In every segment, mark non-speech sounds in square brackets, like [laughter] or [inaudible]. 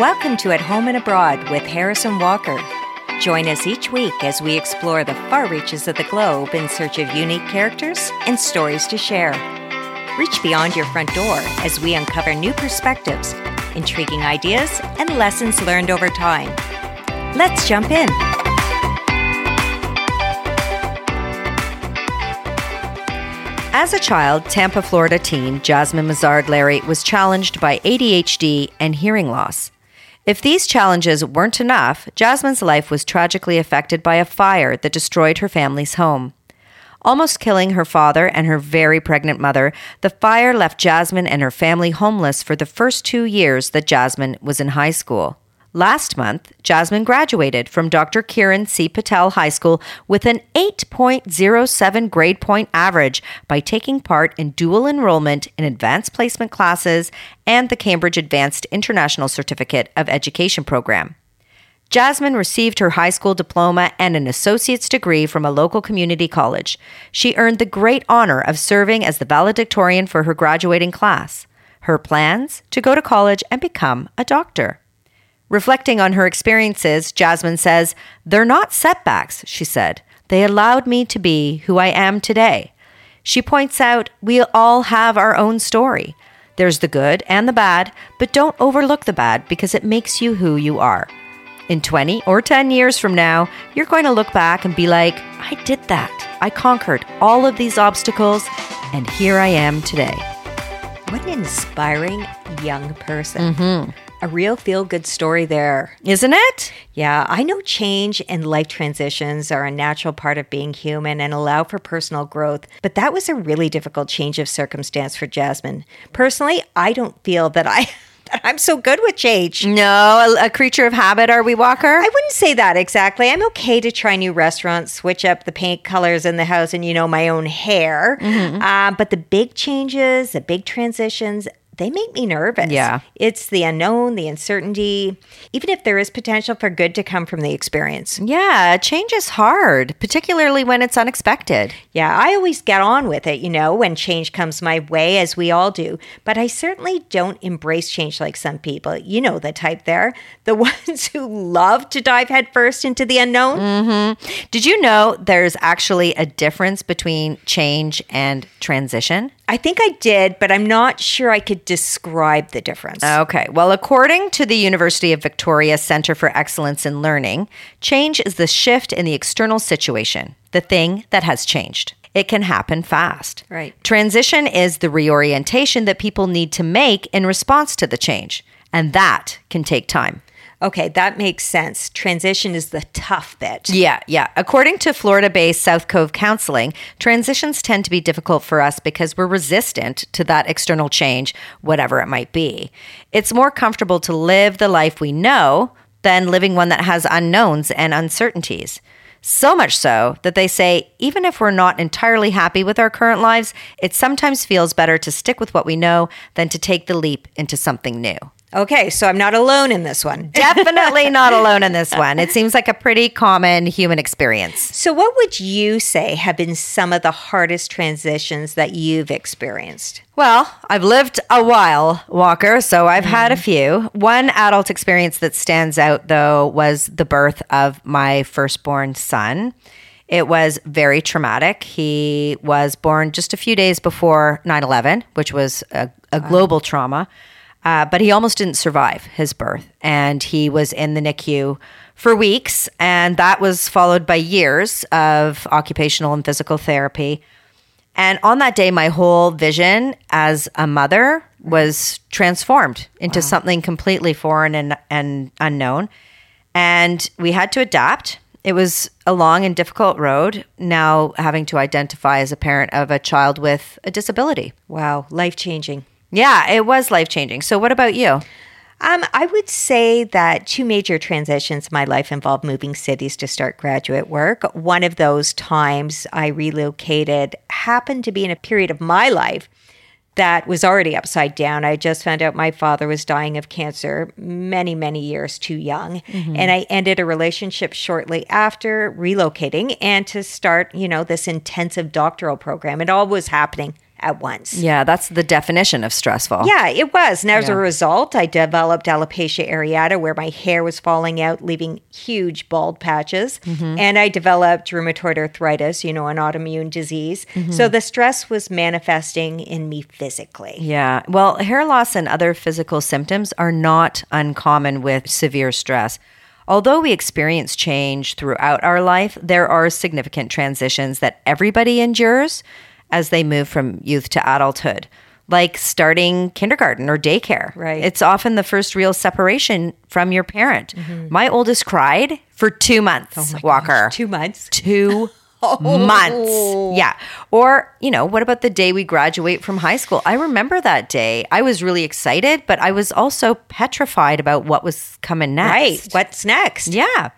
Welcome to At Home and Abroad with Harrison Walker. Join us each week as we explore the far reaches of the globe in search of unique characters and stories to share. Reach beyond your front door as we uncover new perspectives, intriguing ideas, and lessons learned over time. Let's jump in. As a child, Tampa, Florida teen Jasmine Mazard Larry was challenged by ADHD and hearing loss. If these challenges weren't enough, Jasmine's life was tragically affected by a fire that destroyed her family's home. Almost killing her father and her very pregnant mother, the fire left Jasmine and her family homeless for the first two years that Jasmine was in high school. Last month, Jasmine graduated from Dr. Kiran C. Patel High School with an 8.07 grade point average by taking part in dual enrollment in advanced placement classes and the Cambridge Advanced International Certificate of Education program. Jasmine received her high school diploma and an associate's degree from a local community college. She earned the great honor of serving as the valedictorian for her graduating class. Her plans to go to college and become a doctor. Reflecting on her experiences, Jasmine says, They're not setbacks, she said. They allowed me to be who I am today. She points out we all have our own story. There's the good and the bad, but don't overlook the bad because it makes you who you are. In 20 or 10 years from now, you're going to look back and be like, I did that. I conquered all of these obstacles, and here I am today. What an inspiring young person. Mm-hmm. A real feel good story there. Isn't it? Yeah, I know change and life transitions are a natural part of being human and allow for personal growth, but that was a really difficult change of circumstance for Jasmine. Personally, I don't feel that I. [laughs] I'm so good with change. No, a, a creature of habit, are we, Walker? I wouldn't say that exactly. I'm okay to try new restaurants, switch up the paint colors in the house, and you know my own hair. Uh, but the big changes, the big transitions, they make me nervous. Yeah. It's the unknown, the uncertainty, even if there is potential for good to come from the experience. yeah, change is hard, particularly when it's unexpected. Yeah, I always get on with it, you know, when change comes my way, as we all do. But I certainly don't embrace change like some people. You know the type there. [laughs] The ones who love to dive headfirst into the unknown. Mm-hmm. Did you know there's actually a difference between change and transition? I think I did, but I'm not sure I could describe the difference. Okay. Well, according to the University of Victoria Center for Excellence in Learning, change is the shift in the external situation, the thing that has changed. It can happen fast. Right. Transition is the reorientation that people need to make in response to the change, and that can take time. Okay, that makes sense. Transition is the tough bit. Yeah, yeah. According to Florida based South Cove Counseling, transitions tend to be difficult for us because we're resistant to that external change, whatever it might be. It's more comfortable to live the life we know than living one that has unknowns and uncertainties. So much so that they say, even if we're not entirely happy with our current lives, it sometimes feels better to stick with what we know than to take the leap into something new. Okay, so I'm not alone in this one. [laughs] Definitely not alone in this one. It seems like a pretty common human experience. So, what would you say have been some of the hardest transitions that you've experienced? Well, I've lived a while, Walker, so I've had a mm. few. One adult experience that stands out, though, was the birth of my firstborn son. It was very traumatic. He was born just a few days before 9 11, which was a, a global trauma. Uh, but he almost didn't survive his birth. And he was in the NICU for weeks. And that was followed by years of occupational and physical therapy. And on that day, my whole vision as a mother was transformed into something completely foreign and, and unknown. And we had to adapt. It was a long and difficult road, now having to identify as a parent of a child with a disability. Wow, life changing. Yeah, it was life changing. So, what about you? Um, I would say that two major transitions in my life involved moving cities to start graduate work. One of those times I relocated happened to be in a period of my life that was already upside down. I just found out my father was dying of cancer many, many years too young. And I ended a relationship shortly after relocating and to start, you know, this intensive doctoral program. It all was happening at once. Yeah, that's the definition of stressful. Yeah, it was. And as Yeah. a result, I developed alopecia areata where my hair was falling out, leaving huge bald patches. Mm-hmm. And I developed rheumatoid arthritis, you know, an autoimmune disease. Mm-hmm. So the stress was manifesting in me physically. Yeah. Well, hair loss and other physical symptoms are not uncommon with severe stress. Although we experience change throughout our life, there are significant transitions that everybody endures as they move from youth to adulthood, like starting kindergarten or daycare. Right. It's often the first real separation from your parent. Mm-hmm. My oldest cried for two months, oh Walker Two months. two months. Oh. Yeah. Or, you know, what about the day we graduate from high school? I remember that day. I was really excited, but I was also petrified about what was coming next. Right. What's next? Yeah.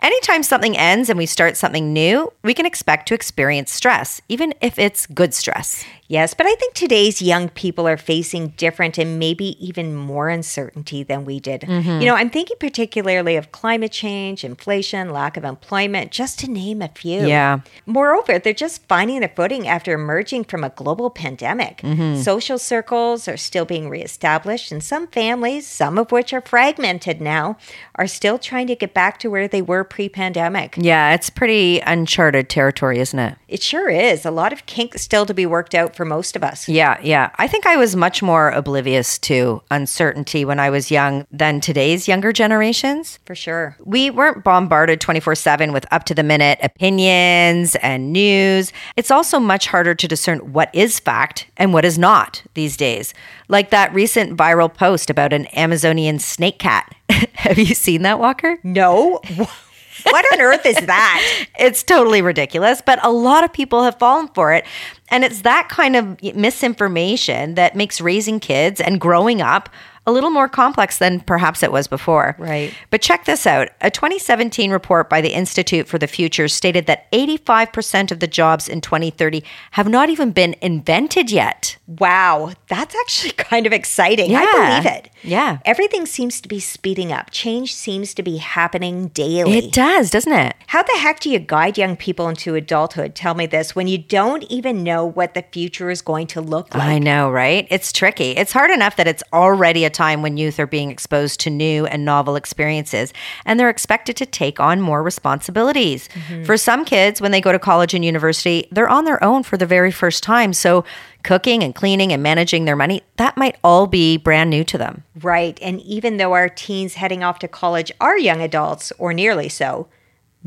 Anytime something ends and we start something new, we can expect to experience stress, even if it's good stress. Yes, but I think today's young people are facing different and maybe even more uncertainty than we did. Mm-hmm. You know, I'm thinking particularly of climate change, inflation, lack of employment, just to name a few. Yeah. Moreover, they're just finding their footing after emerging from a global pandemic. Mm-hmm. Social circles are still being reestablished, and some families, some of which are fragmented now, are still trying to get back to where they were pre pandemic. Yeah, it's pretty uncharted territory, isn't it? It sure is. A lot of kinks still to be worked out for most of us. Yeah, yeah. I think I was much more oblivious to uncertainty when I was young than today's younger generations. For sure. We weren't bombarded 24 7 with up to the minute opinions and news. It's also much harder to discern what is fact and what is not these days. Like that recent viral post about an Amazonian snake cat. [laughs] Have you seen that, Walker? No. [laughs] what on earth is that? [laughs] It's totally ridiculous, but a lot of people have fallen for it. And it's that kind of misinformation that makes raising kids and growing up a little more complex than perhaps it was before. Right. But check this out. A 2017 report by the Institute for the Future stated that 85% of the jobs in 2030 have not even been invented yet. Wow, that's actually [laughs] kind of exciting. Yeah. I believe it. Yeah. Everything seems to be speeding up. Change seems to be happening daily. It does, doesn't it? How the heck do you guide young people into adulthood? Tell me this when you don't even know what the future is going to look like. I know, right? It's tricky. It's hard enough that it's already a time when youth are being exposed to new and novel experiences and they're expected to take on more responsibilities. Mm-hmm. For some kids, when they go to college and university, they're on their own for the very first time. So, cooking and cleaning and managing their money, that might all be brand new to them. Right. And even though our teens heading off to college are young adults, or nearly so,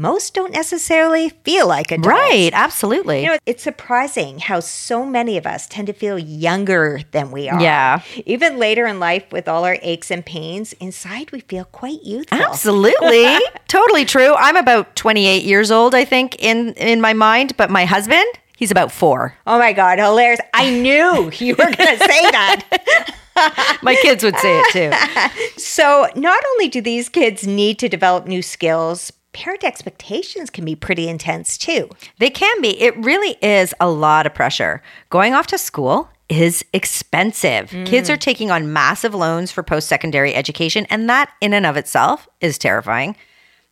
most don't necessarily feel like adults. Right, absolutely. You know, it's surprising how so many of us tend to feel younger than we are. Yeah. Even later in life, with all our aches and pains, inside we feel quite youthful. Absolutely. [laughs] totally true. I'm about 28 years old, I think, in in my mind, but my husband, he's about 4. Oh my God, hilarious. I knew you were going to say [laughs] that. My kids would say it too. [laughs] So, not only do these kids need to develop new skills, parent expectations can be pretty intense too. They can be. It really is a lot of pressure. Going off to school is expensive. Mm. Kids are taking on massive loans for post secondary education, and that in and of itself is terrifying.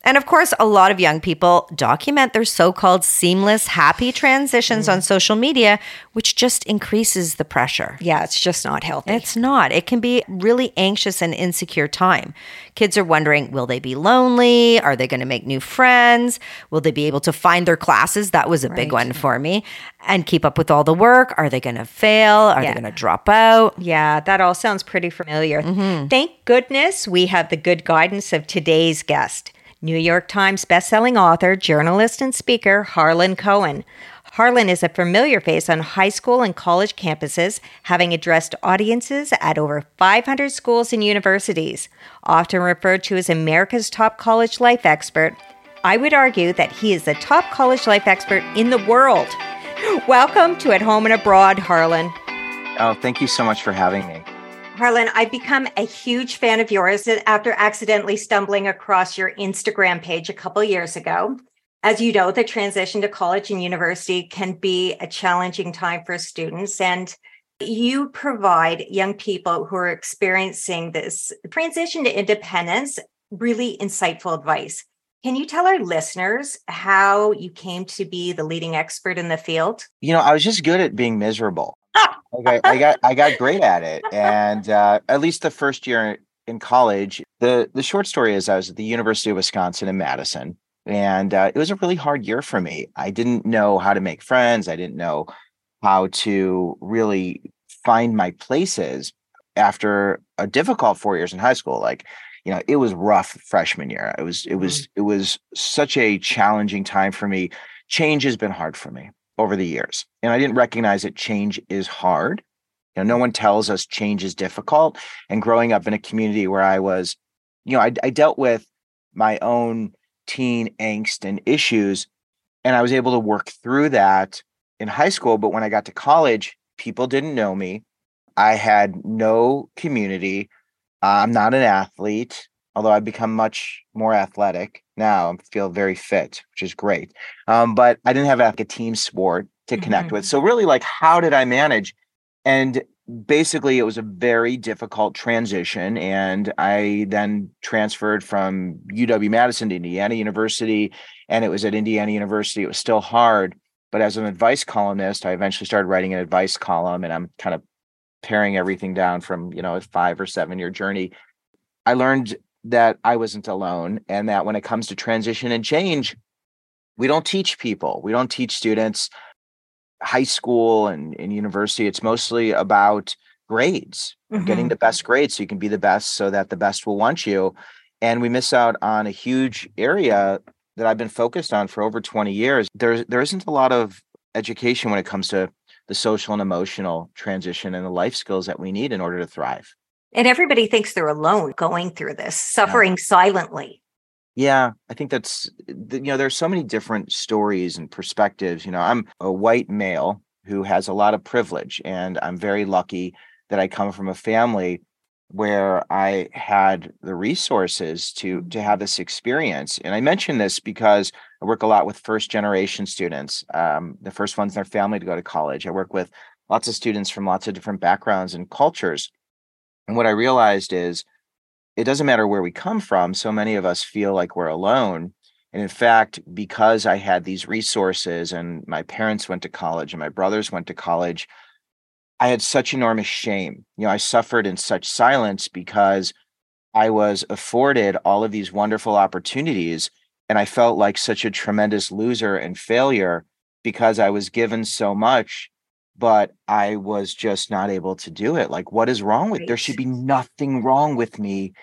And of course, a lot of young people document their so called seamless, happy transitions on mm. social media, which just increases the pressure. Yeah, it's just not healthy. It's not. It can be really anxious and insecure time. Kids are wondering, will they be lonely? Are they going to make new friends? Will they be able to find their classes? That was a big one for me. And keep up with all the work. Are they going to fail? Are Yeah. they going to drop out? Yeah, that all sounds pretty familiar. Mm-hmm. Thank goodness we have the good guidance of today's guest, New York Times bestselling author, journalist, and speaker Harlan Cohen. Harlan is a familiar face on high school and college campuses, having addressed audiences at over 500 schools and universities. Often referred to as America's top college life expert, I would argue that he is the top college life expert in the world. Welcome to At Home and Abroad, Harlan. Oh, thank you so much for having me. Harlan, I've become a huge fan of yours after accidentally stumbling across your Instagram page a couple years ago. As you know, the transition to college and university can be a challenging time for students, and you provide young people who are experiencing this transition to independence really insightful advice. Can you tell our listeners how you came to be the leading expert in the field? You know, I was just good at being miserable. Okay, I got I got great at it, and uh, at least the first year in college. the The short story is I was at the University of Wisconsin in Madison, and uh, it was a really hard year for me. I didn't know how to make friends. I didn't know how to really find my places after a difficult four years in high school. Like, you know, it was rough freshman year. It was, it was, mm-hmm. it was such a challenging time for me. Change has been hard for me over the years. And I didn't recognize that change is hard. You know, no one tells us change is difficult. And growing up in a community where I was, you know, I, I dealt with my own teen angst and issues, and I was able to work through that in high school. But when I got to college, people didn't know me. I had no community. I'm not an athlete, although I've become much more athletic now. I feel very fit, which is great. Um, but I didn't have like a team sport to connect mm-hmm. with. So really, like, how did I manage? And basically, it was a very difficult transition. And I then transferred from UW Madison to Indiana University, and it was at Indiana University. It was still hard. But as an advice columnist, I eventually started writing an advice column, and I'm kind of paring everything down from you know a five or seven year journey i learned that i wasn't alone and that when it comes to transition and change we don't teach people we don't teach students high school and, in university it's mostly about grades mm-hmm. getting the best grades so you can be the best so that the best will want you and we miss out on a huge area that i've been focused on for over 20 years there, there isn't a lot of education when it comes to the social and emotional transition and the life skills that we need in order to thrive. And everybody thinks they're alone going through this, suffering yeah. silently. Yeah, I think that's, you know, there's so many different stories and perspectives. You know, I'm a white male who has a lot of privilege, and I'm very lucky that I come from a family where I had the resources to to have this experience. And I mention this because I work a lot with first generation students, um, the first ones in their family to go to college. I work with lots of students from lots of different backgrounds and cultures. And what I realized is it doesn't matter where we come from. So many of us feel like we're alone. And in fact, because I had these resources and my parents went to college and my brothers went to college, I had such enormous shame. You know, I suffered in such silence because I was afforded all of these wonderful opportunities. And I felt like such a tremendous loser and failure because I was given so much, but I was just not able to do it. Like, what is wrong with right. there should be nothing wrong with me.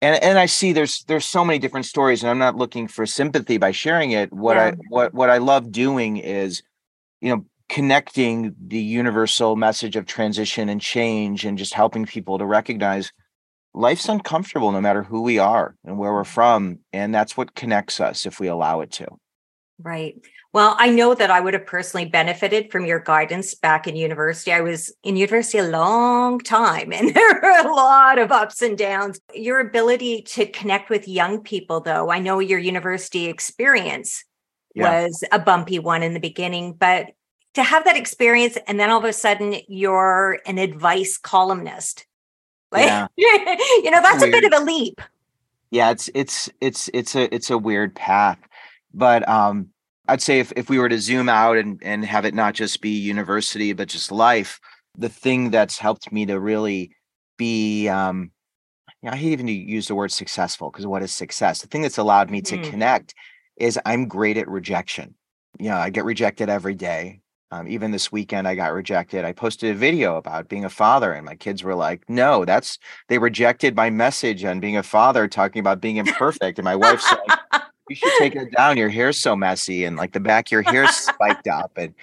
And and I see there's there's so many different stories, and I'm not looking for sympathy by sharing it. What yeah. I what what I love doing is, you know, connecting the universal message of transition and change and just helping people to recognize life's uncomfortable no matter who we are and where we're mm-hmm. from and that's what connects us if we allow it to right well i know that i would have personally benefited from your guidance back in university i was in university a long time [laughs] and there were a lot of ups and downs your ability to connect with young people though i know your university experience yeah. was a bumpy one in the beginning but to have that experience and then all of a sudden you're an advice columnist [laughs] like yeah. you know that's weird. a bit of a leap yeah it's it's it's it's a it's a weird path but um i'd say if, if we were to zoom out and and have it not just be university but just life the thing that's helped me to really be um you know, i hate even to use the word successful because what is success the thing that's allowed me to connect is i'm great at rejection you know i get rejected every day um, even this weekend, I got rejected. I posted a video about being a father, and my kids were like, "No, that's they rejected my message on being a father, talking about being imperfect." And my wife's like, "You should take it down. Your hair's so messy, and like the back of your hair's [laughs] spiked up." And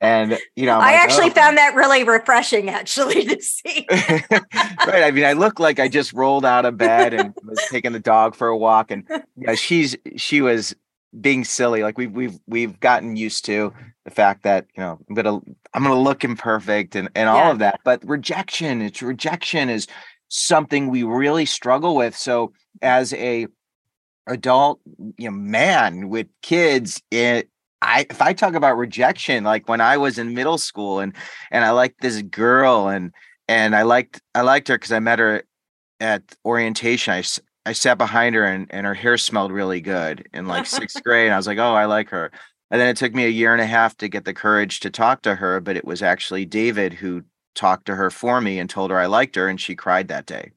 and you know, I'm i like, actually oh. found that really refreshing, actually, to see. [laughs] right. I mean, I look like I just rolled out of bed and was taking the dog for a walk, and yeah, [laughs] she's she was being silly. Like we've we've we've gotten used to the fact that you know I'm gonna I'm gonna look imperfect and and all yeah. of that. But rejection, it's rejection is something we really struggle with. So as a adult, you know, man with kids, it I if I talk about rejection, like when I was in middle school and and I liked this girl and and I liked I liked her because I met her at orientation. I I sat behind her and, and her hair smelled really good in like sixth [laughs] grade. And I was like, oh, I like her. And then it took me a year and a half to get the courage to talk to her, but it was actually David who talked to her for me and told her I liked her, and she cried that day.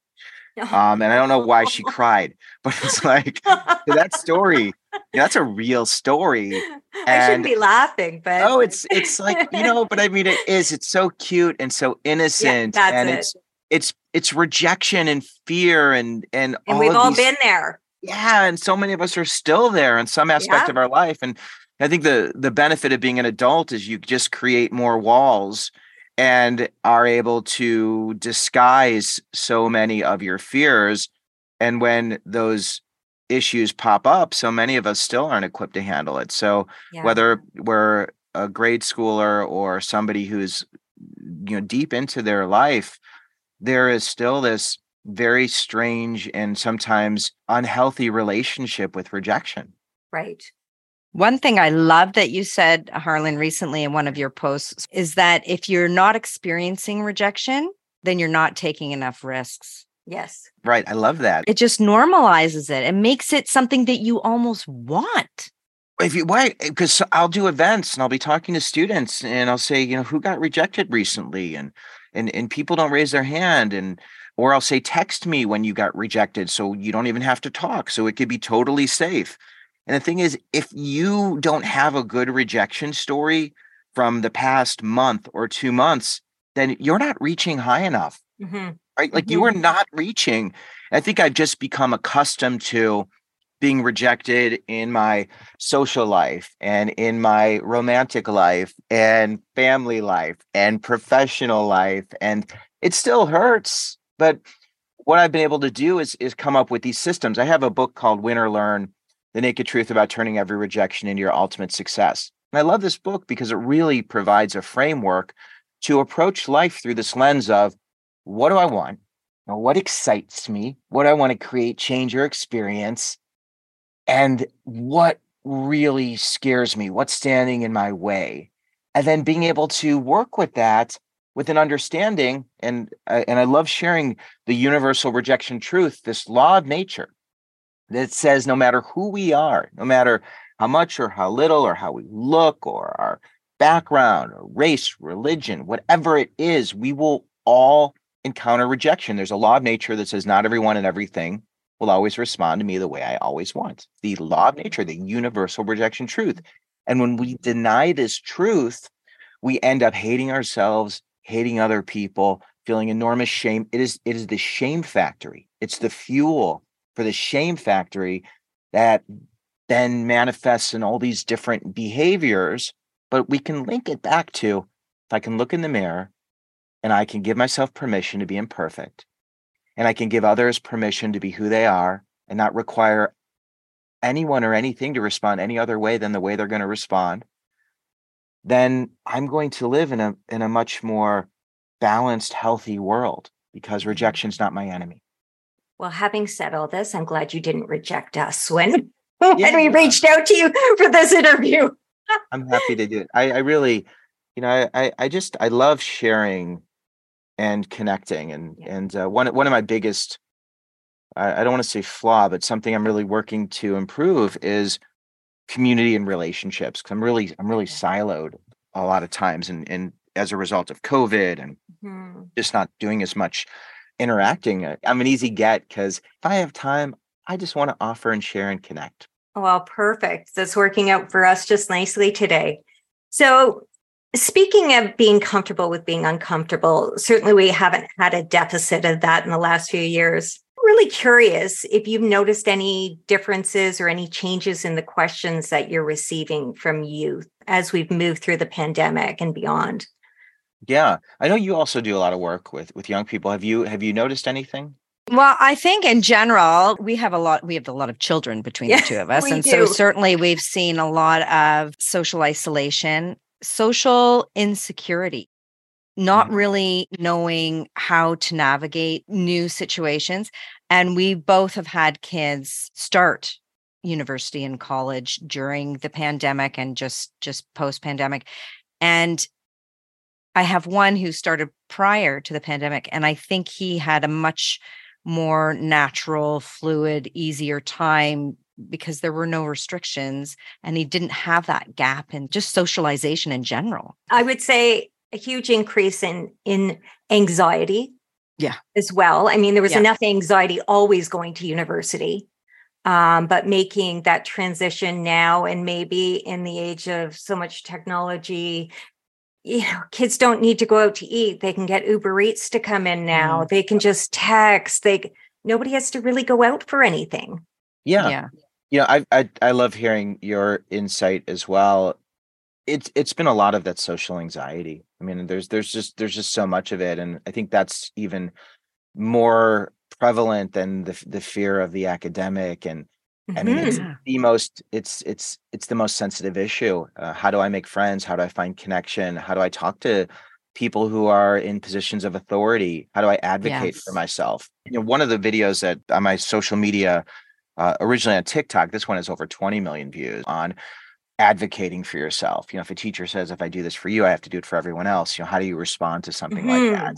Um, and I don't know why she [laughs] cried, but it's like that story. that's a real story. And, I shouldn't be laughing, but oh, it's it's like you know, but I mean, it [laughs] is. It's so cute and so innocent, yeah, and it. it's it's it's rejection and fear and and and we've all these, been there. Yeah, and so many of us are still there in some aspect yeah. of our life, and I think the the benefit of being an adult is you just create more walls and are able to disguise so many of your fears. And when those issues pop up, so many of us still aren't equipped to handle it. So yeah. whether we're a grade schooler or somebody who's you know deep into their life, there is still this very strange and sometimes unhealthy relationship with rejection. Right. One thing I love that you said, Harlan, recently in one of your posts is that if you're not experiencing rejection, then you're not taking enough risks. Yes. Right. I love that. It just normalizes it and makes it something that you almost want. If you why eh, because I'll do events and I'll be talking to students and I'll say, you know, who got rejected recently and and and people don't raise their hand and or I'll say text me when you got rejected so you don't even have to talk so it could be totally safe. And the thing is, if you don't have a good rejection story from the past month or two months, then you're not reaching high enough. Mm-hmm. Right. Like mm-hmm. you are mm-hmm. not reaching. I think I've just become accustomed to being rejected in my social life and in my romantic life and family life and professional life. And it still hurts. But what I've been able to do is, is come up with these systems. I have a book called Win or Learn the Naked Truth About Turning Every Rejection into Your Ultimate Success. And I love this book because it really provides a framework to approach life through this lens of what do I want? What excites me? What do I want to create, change, or experience? And what really scares me? What's standing in my way? And then being able to work with that with an understanding and uh, and I love sharing the universal rejection truth, this law of nature that says no matter who we are, no matter how much or how little or how we look or our background or race, religion, whatever it is, we will all encounter rejection. There's a law of nature that says not everyone and everything will always respond to me the way I always want. The law of nature, the universal rejection truth. And when we deny this truth, we end up hating ourselves, hating other people, feeling enormous shame. It is it is the shame factory. It's the fuel for the shame factory that then manifests in all these different behaviors. But we can link it back to if I can look in the mirror and I can give myself permission to be imperfect, and I can give others permission to be who they are and not require anyone or anything to respond any other way than the way they're going to respond, then I'm going to live in a in a much more balanced, healthy world because mm-hmm. rejection's not my enemy. Well, having said all this, I'm glad you didn't reject us when, [laughs] when yeah. we reached out to you for this interview. [laughs] I'm happy to do it. I, I really, you know, I, I just I love sharing and connecting, and yeah. and uh, one one of my biggest, I, I don't want to say flaw, but something I'm really working to improve is community and relationships. Because I'm really I'm really siloed a lot of times, and and as a result of COVID and mm-hmm. just not doing as much interacting. Uh, I'm an easy get because if I have time, I just want to offer and share and connect. Well, perfect. That's working out for us just nicely today. So, speaking of being comfortable with being uncomfortable, certainly we haven't had a deficit of that in the last few years. Really curious if you've noticed any differences or any changes in the questions that you're receiving from youth as we've moved through the pandemic and beyond. Yeah. I know you also do a lot of work with with young people. Have you have you noticed anything? Well, I think in general, we have a lot, we have a lot of children between the two of [laughs] us. And do. so certainly we've seen a lot of social isolation, social insecurity, not mm. really knowing how to navigate new situations. And we both have had kids start university and college during the pandemic and just just post pandemic and I have one who started prior to the pandemic, and I think he had a much more natural, fluid, easier time because there were no restrictions and he didn't have that gap in just socialization in general. I would say a huge increase in in anxiety. Yeah. As well. I mean, there was Yeah. enough anxiety always going to university. Um, but making that transition now and maybe in the age of so much technology, you know, kids don't need to go out to eat. They can get Uber Eats to come in now. Mm. They can just text. They nobody has to really go out for anything. Yeah. Yeah. Yeah, I, I I love hearing your insight as well. It's it's been a lot of that social anxiety. I mean, there's there's just there's just so much of it, and I think that's even more prevalent than the the fear of the academic. And I mean, it's Mhm. the most it's it's it's the most sensitive issue. Uh, how do I make friends? How do I find connection? How do I talk to people who are in positions of authority? How do I advocate for myself? You know, one of the videos that on my social media uh, originally on TikTok. This one has over 20 million views on advocating for yourself. You know, if a teacher says, if I do this for you, I have to do it for everyone else. You know, how do you respond to something Mhm. like that?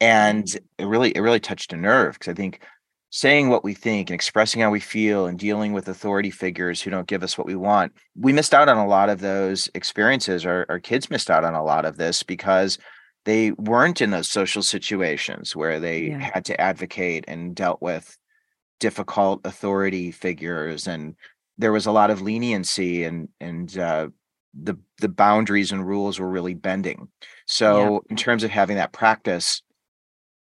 And it really, it really touched a nerve because I think saying what we think and expressing how we feel and dealing with authority figures who don't give us what we want, we missed out on a lot of those experiences. Our, our kids missed out on a lot of this because they weren't in those social situations where they Yeah. had to advocate and dealt with difficult authority figures and there was a lot of leniency and and uh, the the boundaries and rules were really bending so in terms of having that practice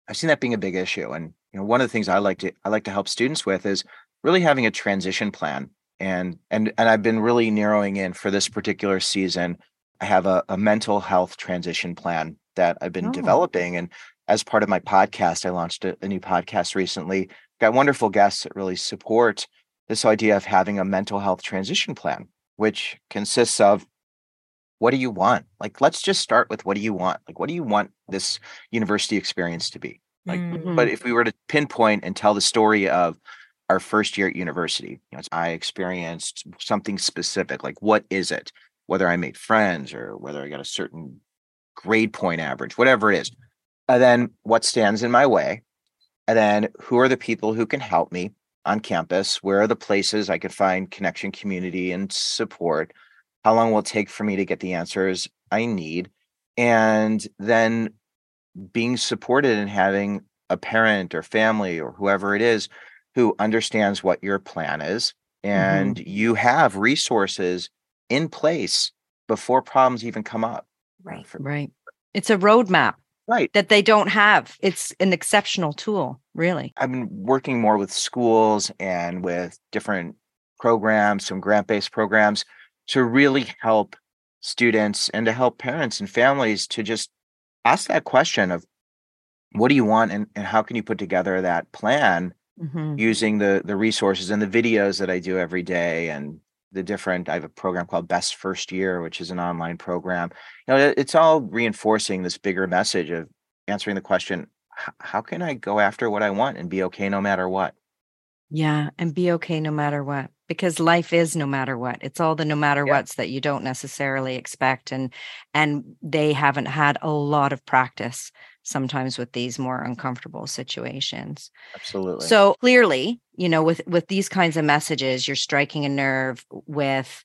i've seen that being a big issue and you know one of the things i like to i like to help students with is really having a transition plan and and and i've been really narrowing in for this particular season i have a, a mental health transition plan that i've been Oh. developing and as part of my podcast i launched a, a new podcast recently got wonderful guests that really support this idea of having a mental health transition plan, which consists of what do you want? Like, let's just start with what do you want? Like, what do you want this university experience to be? Like, Mm. but if we were to pinpoint and tell the story of our first year at university, you know, I experienced something specific. Like, what is it? Whether I made friends or whether I got a certain grade point average, whatever it is. And then what stands in my way? And then who are the people who can help me on campus? Where are the places I could find connection, community, and support? How long will it take for me to get the answers I need? And then being supported and having a parent or family or whoever it is who understands what your plan is mm-hmm. and you have resources in place before problems even come up. Right. For- Right. It's a roadmap Right. that they don't have. It's an exceptional tool, really. I've been working more with schools and with different programs, some grant based programs to really help students and to help parents and families to just ask that question of what do you want and, and how can you put together that plan Mhm. using the the resources and the videos that I do every day and the different I have a program called Best First Year, which is an online program. You know, it's all reinforcing this bigger message of answering the question, how can I go after what I want and be okay no matter what? Yeah. And be okay no matter what, because life is no matter what. It's all the no matter Yeah. what's that you don't necessarily expect. And and they haven't had a lot of practice sometimes with these more uncomfortable situations. Absolutely. So clearly, you know, with with these kinds of messages, you're striking a nerve with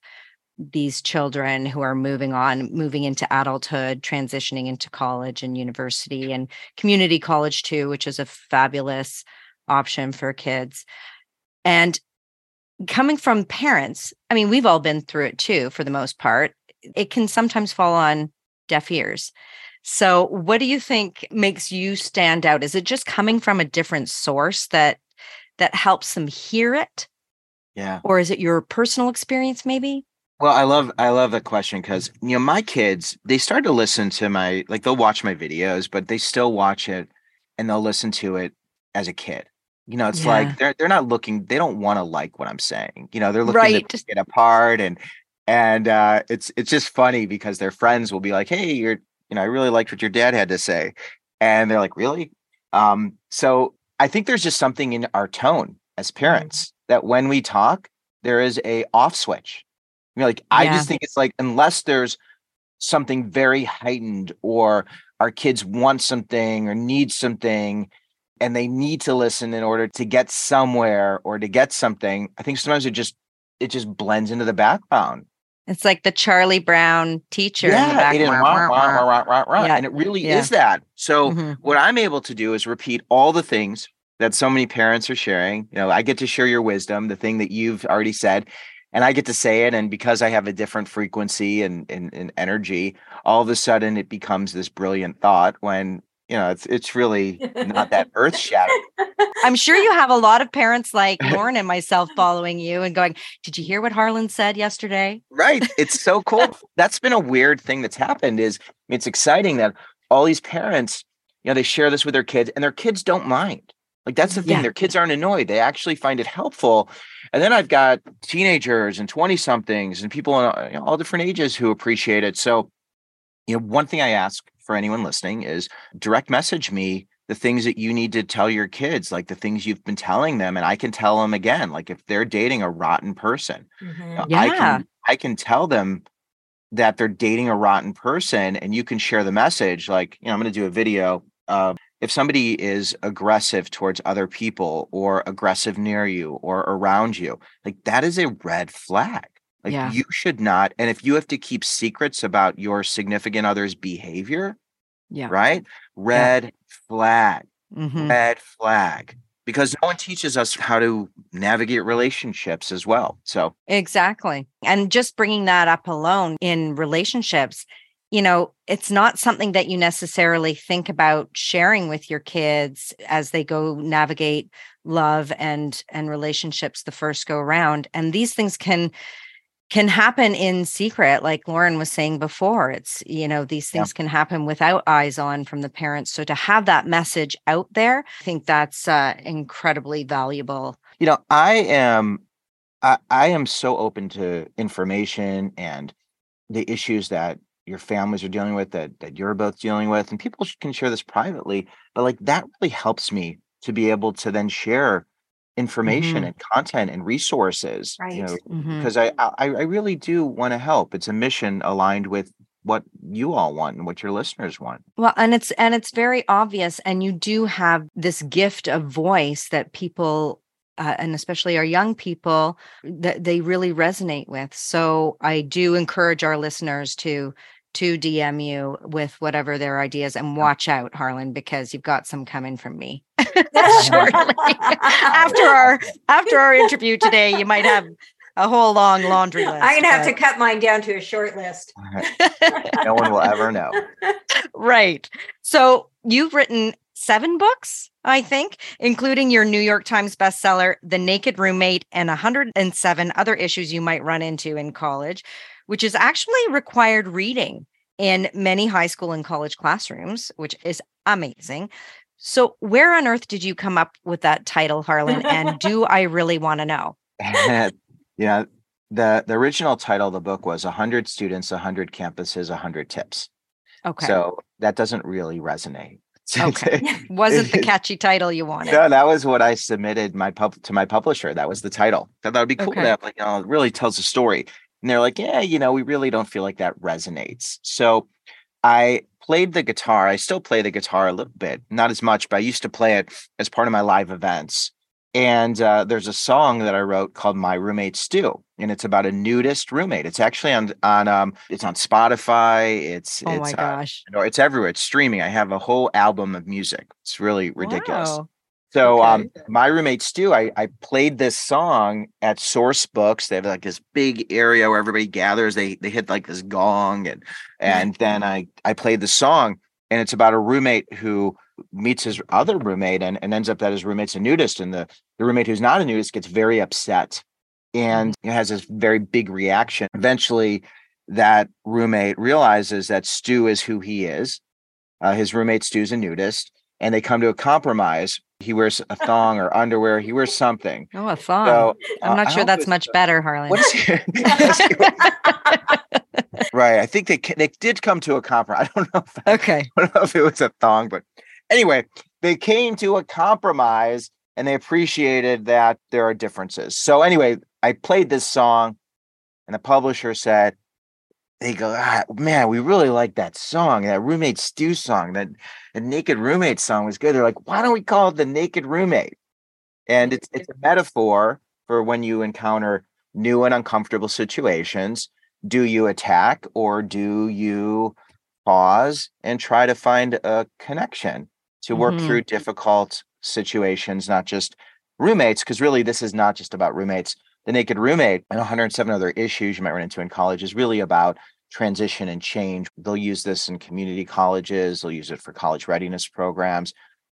these children who are moving on, moving into adulthood, transitioning into college and university and community college too, which is a fabulous option for kids. And coming from parents, I mean, we've all been through it too for the most part. It can sometimes fall on deaf ears. So, what do you think makes you stand out? Is it just coming from a different source that that helps them hear it, yeah. or is it your personal experience maybe? Well, I love I love that question because you know my kids they start to listen to my like they'll watch my videos, but they still watch it and they'll listen to it as a kid. You know, it's Yeah. like they're they're not looking they don't want to like what I'm saying. You know, they're looking Right. [laughs] to get apart and and uh it's it's just funny because their friends will be like, "Hey, you're you know, I really liked what your dad had to say." And they're like, "Really?" Um so I think there's just something in our tone as parents that when we talk, there is a off switch. You know, like I just think it's like unless there's something very heightened or our kids want something or need something and they need to listen in order to get somewhere or to get something, I think sometimes it just it just blends into the background. It's like the Charlie Brown teacher. Yeah. Wah, wah, wah, yeah. And it really yeah. is that. So mm-hmm. what I'm able to do is repeat all the things that so many parents are sharing. You know, I get to share your wisdom, the thing that you've already said, and I get to say it. And because I have a different frequency and, and, and energy, all of a sudden it becomes this brilliant thought when you know, it's it's really not that [laughs] earth shattering. I'm sure you have a lot of parents like [laughs] Lauren and myself following you and going, "Did you hear what Harlan said yesterday?" Right. It's so cool. [laughs] that's been a weird thing that's happened. Is it's exciting that all these parents, you know, they share this with their kids, and their kids don't mind. Like that's the thing. Yeah. Their kids aren't annoyed. They actually find it helpful. And then I've got teenagers and 20 somethings and people in you know, all different ages who appreciate it. So, you know, one thing I ask for anyone listening is direct message me the things that you need to tell your kids, like the things you've been telling them, and I can tell them again. Like if they're dating a rotten person, mm-hmm. you know, yeah. I can I can tell them that they're dating a rotten person, and you can share the message. Like you know, I'm going to do a video of if somebody is aggressive towards other people or aggressive near you or around you, like that is a red flag. Like yeah. you should not. And if you have to keep secrets about your significant other's behavior, yeah. Right? Red yeah. flag. Mm-hmm. Red flag. Because no one teaches us how to navigate relationships as well. So, exactly. And just bringing that up alone in relationships, you know, it's not something that you necessarily think about sharing with your kids as they go navigate love and and relationships the first go around and these things can can happen in secret like lauren was saying before it's you know these things yeah. can happen without eyes on from the parents so to have that message out there i think that's uh, incredibly valuable you know i am I, I am so open to information and the issues that your families are dealing with that that you're both dealing with and people can share this privately but like that really helps me to be able to then share information mm-hmm. and content and resources right. you know because mm-hmm. I, I i really do want to help it's a mission aligned with what you all want and what your listeners want well and it's and it's very obvious and you do have this gift of voice that people uh, and especially our young people that they really resonate with so i do encourage our listeners to to dm you with whatever their ideas and watch out harlan because you've got some coming from me [laughs] [laughs] shortly. after our after our interview today, you might have a whole long laundry list. I'm gonna have to cut mine down to a short list. no one will ever know. [laughs] Right. So you've written seven books, I think, including your New York Times bestseller, The Naked Roommate, and 107 other issues you might run into in college, which is actually required reading in many high school and college classrooms, which is amazing. So, where on earth did you come up with that title, Harlan? And [laughs] do I really want to know? [laughs] yeah, the the original title of the book was 100 students, 100 campuses, 100 tips. Okay. So that doesn't really resonate. [laughs] Okay. Wasn't the catchy title you wanted? No, that was what I submitted my pub to my publisher. That was the title. That would be cool. Okay. That like, you know, it really tells a story. And they're like, yeah, you know, we really don't feel like that resonates. So I played the guitar. I still play the guitar a little bit, not as much, but I used to play it as part of my live events. And uh, there's a song that I wrote called "My Roommate Stu," and it's about a nudist roommate. It's actually on on um, it's on Spotify. It's oh it's, my gosh, uh, it's everywhere. It's streaming. I have a whole album of music. It's really ridiculous. Wow. So okay. um, my roommate Stu, I, I played this song at Sourcebooks. They have like this big area where everybody gathers. They they hit like this gong and and then I I played the song and it's about a roommate who meets his other roommate and, and ends up that his roommate's a nudist and the, the roommate who's not a nudist gets very upset and mm-hmm. has this very big reaction. Eventually that roommate realizes that Stu is who he is. Uh, his roommate Stu's a nudist and they come to a compromise he wears a thong or underwear. He wears something. [laughs] Oh, a thong. So, I'm not uh, sure that's much better, [laughs] Harlan. [laughs] right. I think they they did come to a compromise. I don't know. If, okay. I don't know if it was a thong, but anyway, they came to a compromise and they appreciated that there are differences. So anyway, I played this song, and the publisher said, they go, ah, man, we really like that song, that roommate Stu song, that the naked roommate song was good. They're like, why don't we call it the naked roommate? And it's it's a metaphor for when you encounter new and uncomfortable situations, do you attack or do you pause and try to find a connection to work mm-hmm. through difficult situations, not just roommates, because really this is not just about roommates. The Naked Roommate and 107 other issues you might run into in college is really about transition and change. They'll use this in community colleges, they'll use it for college readiness programs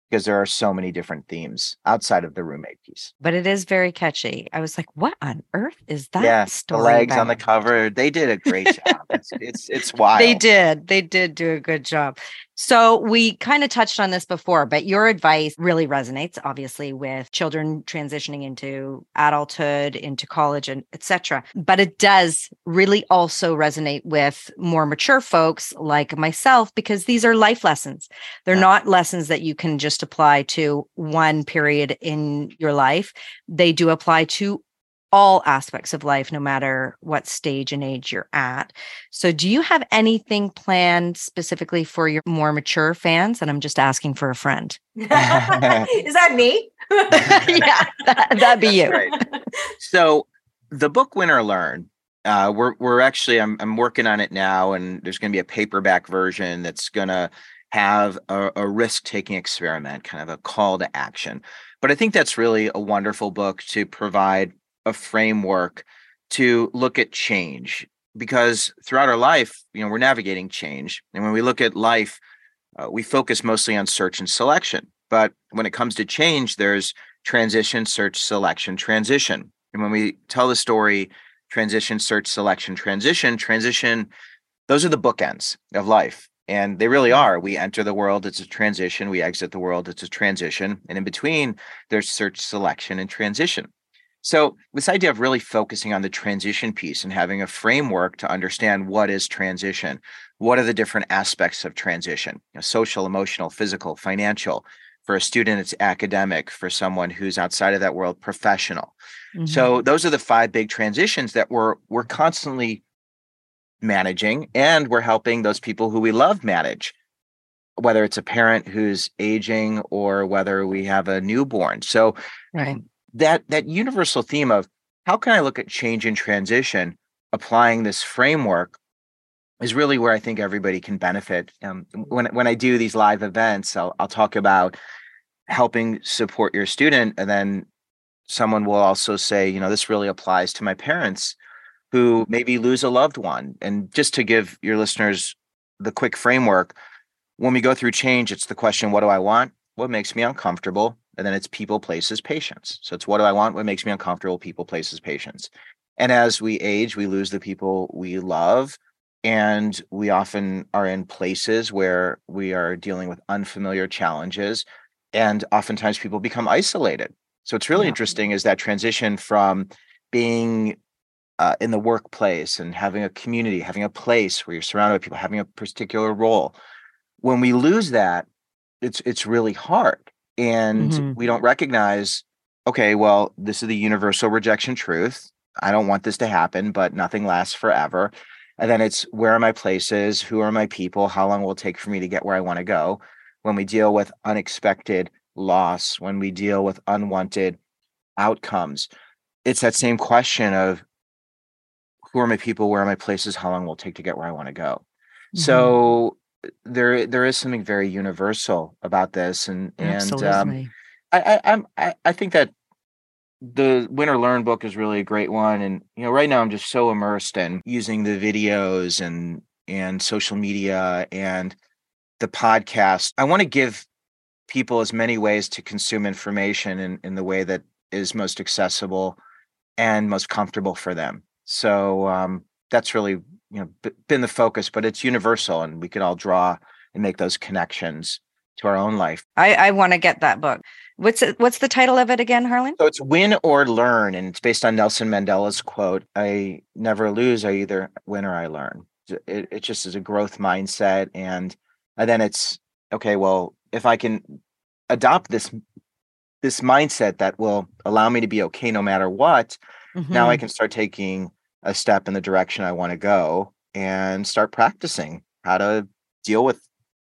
because there are so many different themes outside of the roommate piece. But it is very catchy. I was like, what on earth is that yeah, story? The legs about? on the cover, they did a great job. It's it's it's [laughs] wild. They did. They did do a good job. So we kind of touched on this before, but your advice really resonates obviously with children transitioning into adulthood, into college and etc. But it does really also resonate with more mature folks like myself because these are life lessons. They're yeah. not lessons that you can just apply to one period in your life. They do apply to all aspects of life, no matter what stage and age you're at. So, do you have anything planned specifically for your more mature fans? And I'm just asking for a friend. [laughs] Is that me? [laughs] yeah, that, would be you. Right. So, the book Win or Learn. Uh, we're we're actually I'm I'm working on it now, and there's going to be a paperback version that's going to have a, a risk taking experiment, kind of a call to action. But I think that's really a wonderful book to provide a framework to look at change because throughout our life, you know, we're navigating change. And when we look at life, uh, we focus mostly on search and selection. But when it comes to change, there's transition, search, selection, transition. And when we tell the story, transition, search, selection, transition, transition, those are the bookends of life. And they really are. We enter the world, it's a transition. We exit the world, it's a transition. And in between, there's search, selection, and transition. So, this idea of really focusing on the transition piece and having a framework to understand what is transition, what are the different aspects of transition, you know, social, emotional, physical, financial. For a student, it's academic. For someone who's outside of that world, professional. Mm-hmm. So, those are the five big transitions that we're we're constantly managing, and we're helping those people who we love manage whether it's a parent who's aging or whether we have a newborn. So right that that universal theme of how can I look at change and transition, applying this framework, is really where I think everybody can benefit. Um, when when I do these live events, I'll I'll talk about helping support your student, and then someone will also say, you know, this really applies to my parents who maybe lose a loved one. And just to give your listeners the quick framework, when we go through change, it's the question, what do I want? What makes me uncomfortable? And then it's people, places, patience. So it's what do I want? What makes me uncomfortable? People, places, patience. And as we age, we lose the people we love. And we often are in places where we are dealing with unfamiliar challenges. And oftentimes people become isolated. So it's really yeah. interesting is that transition from being uh, in the workplace and having a community, having a place where you're surrounded by people, having a particular role. When we lose that, it's it's really hard and mm-hmm. we don't recognize okay well this is the universal rejection truth. I don't want this to happen but nothing lasts forever. And then it's where are my places? Who are my people? How long will it take for me to get where i want to go? When we deal with unexpected loss when we deal with unwanted outcomes it's that same question of who are my people? Where are my places? How long will it take to get where i want to go? Mm-hmm. so there there is something very universal about this and and um, I, I i i think that the Win or Learn book is really a great one and you know right now i'm just so immersed in using the videos and and social media and the podcast. I want to give people as many ways to consume information in, in the way that is most accessible and most comfortable for them. So um, that's really you know been the focus but it's universal and we can all draw and make those connections to our own life i, I want to get that book what's it, what's the title of it again harlan so it's win or learn and it's based on nelson mandela's quote i never lose i either win or i learn it, it just is a growth mindset and and then it's okay well if i can adopt this this mindset that will allow me to be okay no matter what mm-hmm. now i mm-hmm. can start taking a step in the direction I want to go and start practicing how to deal with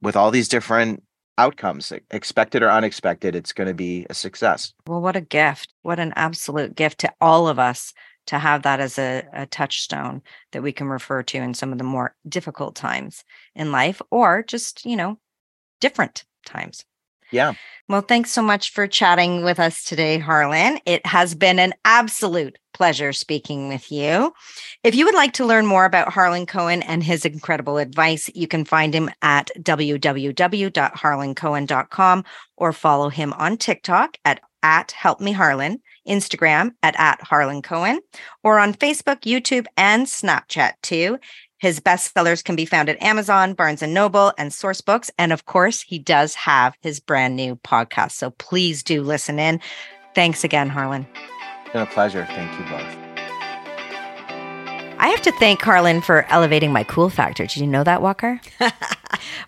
with all these different outcomes expected or unexpected it's going to be a success well what a gift what an absolute gift to all of us to have that as a, a touchstone that we can refer to in some of the more difficult times in life or just, you know, different times. Yeah. Well, thanks so much for chatting with us today, Harlan. It has been an absolute pleasure speaking with you. If you would like to learn more about Harlan Cohen and his incredible advice, you can find him at www.harlancohen.com or follow him on TikTok at, at Help Me Harlan, Instagram at, at Harlan Cohen, or on Facebook, YouTube, and Snapchat too. His bestsellers can be found at Amazon, Barnes and Noble, and Sourcebooks. And of course, he does have his brand new podcast. So please do listen in. Thanks again, Harlan. It's been a pleasure. Thank you both. I have to thank Harlan for elevating my cool factor. Did you know that, Walker? [laughs]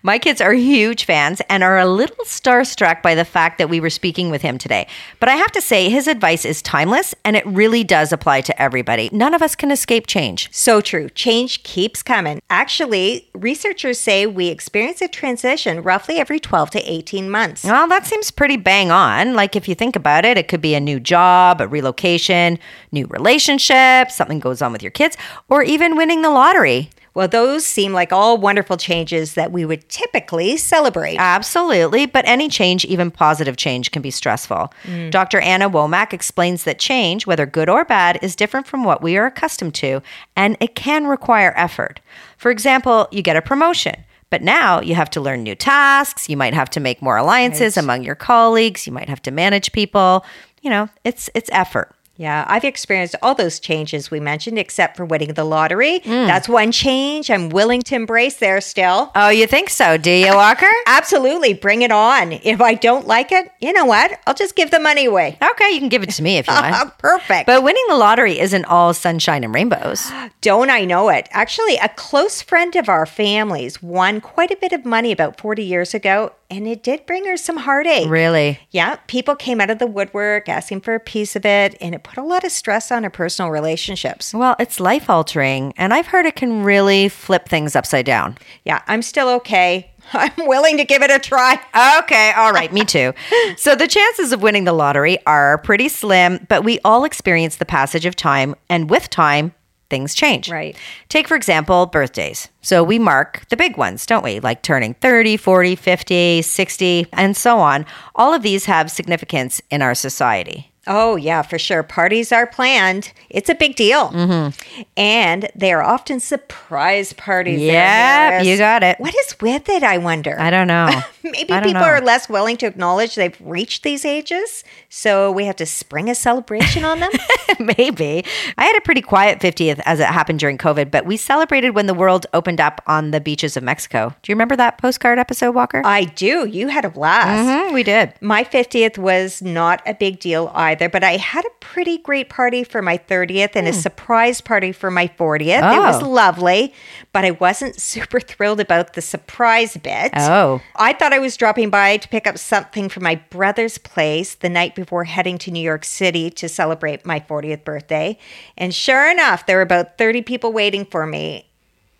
my kids are huge fans and are a little starstruck by the fact that we were speaking with him today. But I have to say, his advice is timeless and it really does apply to everybody. None of us can escape change. So true. Change keeps coming. Actually, researchers say we experience a transition roughly every 12 to 18 months. Well, that seems pretty bang on. Like, if you think about it, it could be a new job, a relocation, new relationship, something goes on with your kids, or even winning the lottery. Well, those seem like all wonderful changes that we would typically celebrate. Absolutely. But any change, even positive change, can be stressful. Mm. Dr. Anna Womack explains that change, whether good or bad, is different from what we are accustomed to, and it can require effort. For example, you get a promotion. But now you have to learn new tasks. You might have to make more alliances right. among your colleagues. You might have to manage people. You know, it's it's effort. Yeah, I've experienced all those changes we mentioned, except for winning the lottery. Mm. That's one change I'm willing to embrace there still. Oh, you think so? Do you, Walker? Absolutely. Bring it on. If I don't like it, you know what? I'll just give the money away. Okay, you can give it to me if you want. [laughs] Perfect. But winning the lottery isn't all sunshine and rainbows. [gasps] Don't I know it? Actually, a close friend of our family's won quite a bit of money about 40 years ago and it did bring her some heartache. Really? Yeah. People came out of the woodwork asking for a piece of it, and it put a lot of stress on her personal relationships. Well, it's life altering, and I've heard it can really flip things upside down. Yeah, I'm still okay. [laughs] I'm willing to give it a try. Okay, all right, me too. [laughs] so the chances of winning the lottery are pretty slim, but we all experience the passage of time, and with time, things change. Right. Take, for example, birthdays. So we mark the big ones, don't we? Like turning 30, 40, 50, 60, and so on. All of these have significance in our society. Oh, yeah, for sure. Parties are planned. It's a big deal. Mm-hmm. And they are often surprise parties. Yeah, you got it. What is with it, I wonder? I don't know. [laughs] Maybe don't people know. are less willing to acknowledge they've reached these ages. So we have to spring a celebration on them? [laughs] Maybe. I had a pretty quiet 50th as it happened during COVID, but we celebrated when the world opened up on the beaches of Mexico. Do you remember that postcard episode, Walker? I do. You had a blast. Mm-hmm, we did. My 50th was not a big deal either either, but I had a pretty great party for my 30th and mm. a hmm. surprise party for my 40th. Oh. It was oh. lovely, but I wasn't [laughs] super thrilled about the surprise bit. Oh. I thought I was dropping by to pick up something from my brother's place the night before heading to New York City to celebrate my 40th birthday. And sure enough, there were about 30 people waiting for me.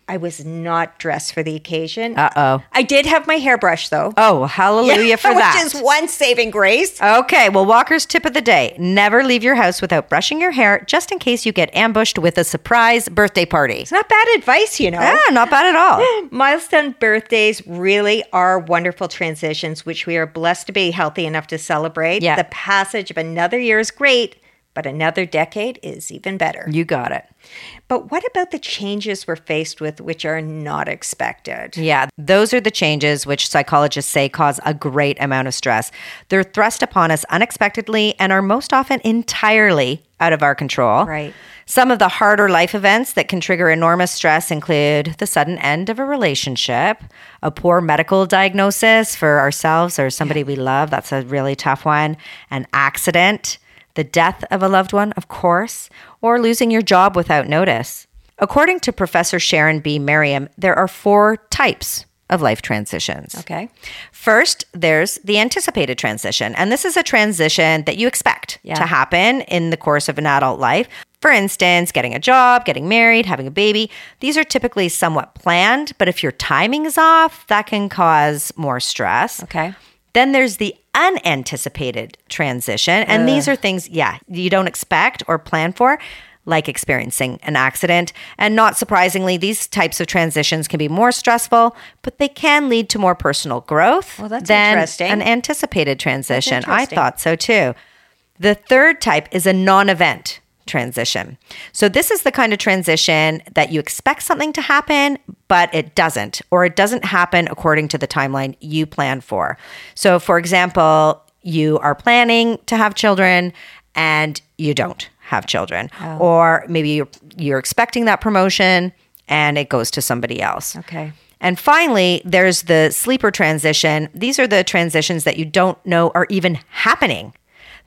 I was not dressed for the occasion. Uh oh. I did have my hairbrush though. Oh, hallelujah yeah, for [laughs] that. Which is one saving grace. Okay, well, Walker's tip of the day never leave your house without brushing your hair just in case you get ambushed with a surprise birthday party. It's not bad advice, you know. Yeah, not bad at all. [laughs] Milestone birthdays really are wonderful transitions, which we are blessed to be healthy enough to celebrate. Yeah. The passage of another year is great, but another decade is even better. You got it. But what about the changes we're faced with which are not expected? Yeah, those are the changes which psychologists say cause a great amount of stress. They're thrust upon us unexpectedly and are most often entirely out of our control. Right. Some of the harder life events that can trigger enormous stress include the sudden end of a relationship, a poor medical diagnosis for ourselves or somebody we love. That's a really tough one, an accident the death of a loved one, of course, or losing your job without notice. According to Professor Sharon B. Merriam, there are four types of life transitions. Okay. First, there's the anticipated transition, and this is a transition that you expect yeah. to happen in the course of an adult life. For instance, getting a job, getting married, having a baby. These are typically somewhat planned, but if your timing is off, that can cause more stress. Okay. Then there's the unanticipated transition. And Ugh. these are things, yeah, you don't expect or plan for. like experiencing an accident. And not surprisingly, these types of transitions can be more stressful, but they can lead to more personal growth Well, that's than interesting. an anticipated transition. I thought so too. The third type is a non event transition. So, this is the kind of transition that you expect something to happen, but it doesn't, or it doesn't happen according to the timeline you plan for. So, for example, you are planning to have children and you don't have children, oh. or maybe you're, you're expecting that promotion and it goes to somebody else. Okay. And finally, there's the sleeper transition. These are the transitions that you don't know are even happening.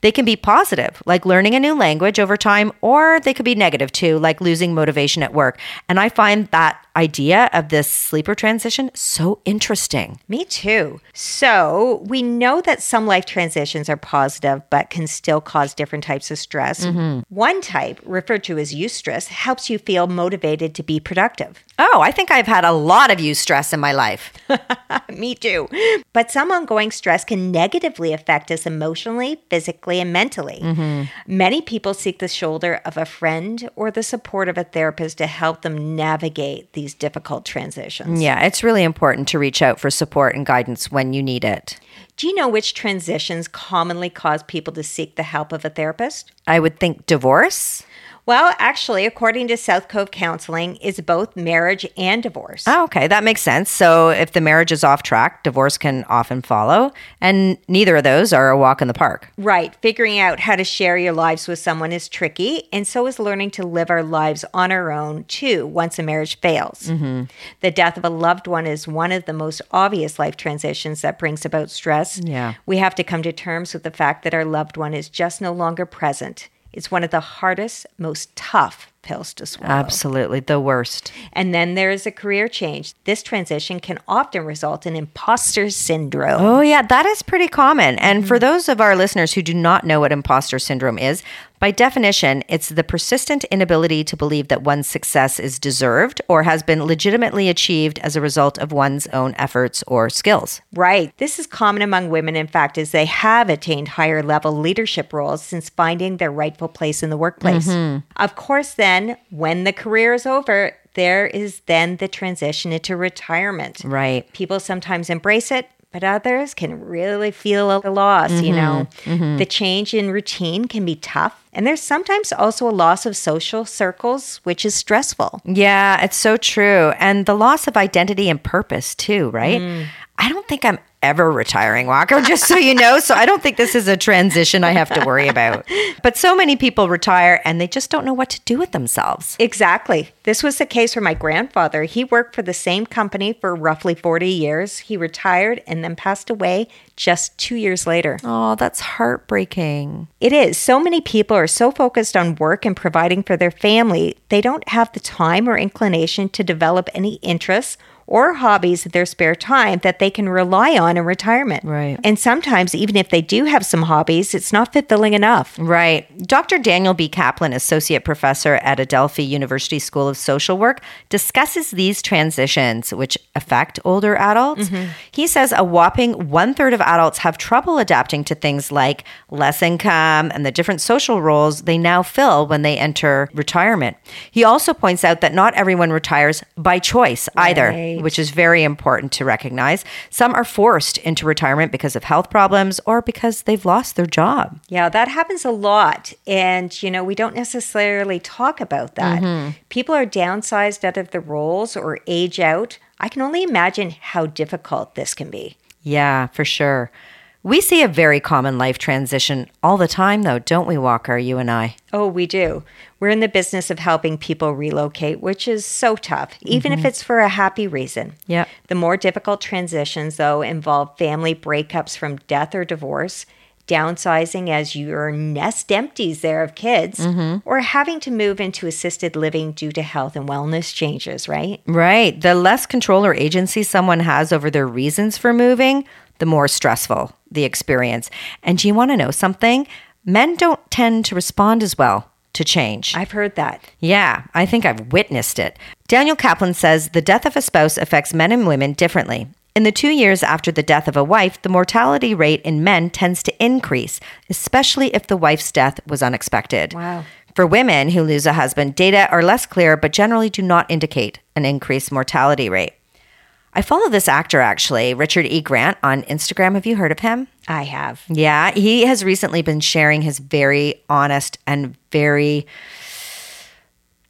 They can be positive, like learning a new language over time, or they could be negative too, like losing motivation at work. And I find that idea of this sleeper transition so interesting. Me too. So we know that some life transitions are positive, but can still cause different types of stress. Mm-hmm. One type, referred to as eustress, helps you feel motivated to be productive. Oh, I think I've had a lot of eustress in my life. [laughs] Me too. But some ongoing stress can negatively affect us emotionally, physically, and mentally. Mm-hmm. Many people seek the shoulder of a friend or the support of a therapist to help them navigate these difficult transitions. Yeah, it's really important to reach out for support and guidance when you need it. Do you know which transitions commonly cause people to seek the help of a therapist? I would think divorce. Well, actually, according to South Cove Counseling, is both marriage and divorce. Oh, okay, that makes sense. So if the marriage is off track, divorce can often follow, and neither of those are a walk in the park. Right. Figuring out how to share your lives with someone is tricky, and so is learning to live our lives on our own, too, once a marriage fails. Mm-hmm. The death of a loved one is one of the most obvious life transitions that brings about stress. Yeah. We have to come to terms with the fact that our loved one is just no longer present. It's one of the hardest, most tough pills to swallow. Absolutely, the worst. And then there is a career change. This transition can often result in imposter syndrome. Oh, yeah, that is pretty common. And for mm-hmm. those of our listeners who do not know what imposter syndrome is, by definition, it's the persistent inability to believe that one's success is deserved or has been legitimately achieved as a result of one's own efforts or skills. Right. This is common among women, in fact, as they have attained higher level leadership roles since finding their rightful place in the workplace. Mm-hmm. Of course, then, when the career is over, there is then the transition into retirement. Right. People sometimes embrace it, but others can really feel a loss, you know. Mm-hmm. Mm-hmm. The change in routine can be tough. And there's sometimes also a loss of social circles, which is stressful. Yeah, it's so true. And the loss of identity and purpose, too, right? Mm. I don't think I'm ever retiring, Walker, just so you know. So I don't think this is a transition I have to worry about. But so many people retire and they just don't know what to do with themselves. Exactly. This was the case for my grandfather. He worked for the same company for roughly 40 years. He retired and then passed away just two years later. Oh, that's heartbreaking. It is. So many people are so focused on work and providing for their family, they don't have the time or inclination to develop any interests or hobbies in their spare time that they can rely on in retirement. Right. And sometimes, even if they do have some hobbies, it's not fulfilling enough. Right. Dr. Daniel B. Kaplan, Associate Professor at Adelphi University School of Social Work, discusses these transitions which affect older adults. Mm-hmm. He says a whopping one third of adults have trouble adapting to things like less income and the different social roles they now fill when they enter retirement. He also points out that not everyone retires by choice either, Right. which is very important to recognize. Some are forced into retirement because of health problems or because they've lost their job. Yeah, that happens a lot. And, you know, we don't necessarily talk about that. Mm-hmm. People are downsized out of the roles or age out. I can only imagine how difficult this can be. Yeah, for sure. We see a very common life transition all the time, though, don't we, Walker, you and I? Oh, we do. We're in the business of helping people relocate, which is so tough, even if mm-hmm. it's for a happy reason. Yep. The more difficult transitions, though, involve family breakups from death or divorce, downsizing as your nest empties there of kids, mm-hmm. or having to move into assisted living due to health and wellness changes, right? Right. The less control or agency someone has over their reasons for moving, the more stressful the experience. And do you want to know something? Men don't tend to respond as well to change. I've heard that. Yeah, I think I've witnessed it. Daniel Kaplan says the death of a spouse affects men and women differently. In the two years after the death of a wife, the mortality rate in men tends to increase, especially if the wife's death was unexpected. Wow. For women who lose a husband, data are less clear but generally do not indicate an increased mortality rate. I follow this actor actually, Richard E. Grant, on Instagram. Have you heard of him? I have. Yeah, he has recently been sharing his very honest and very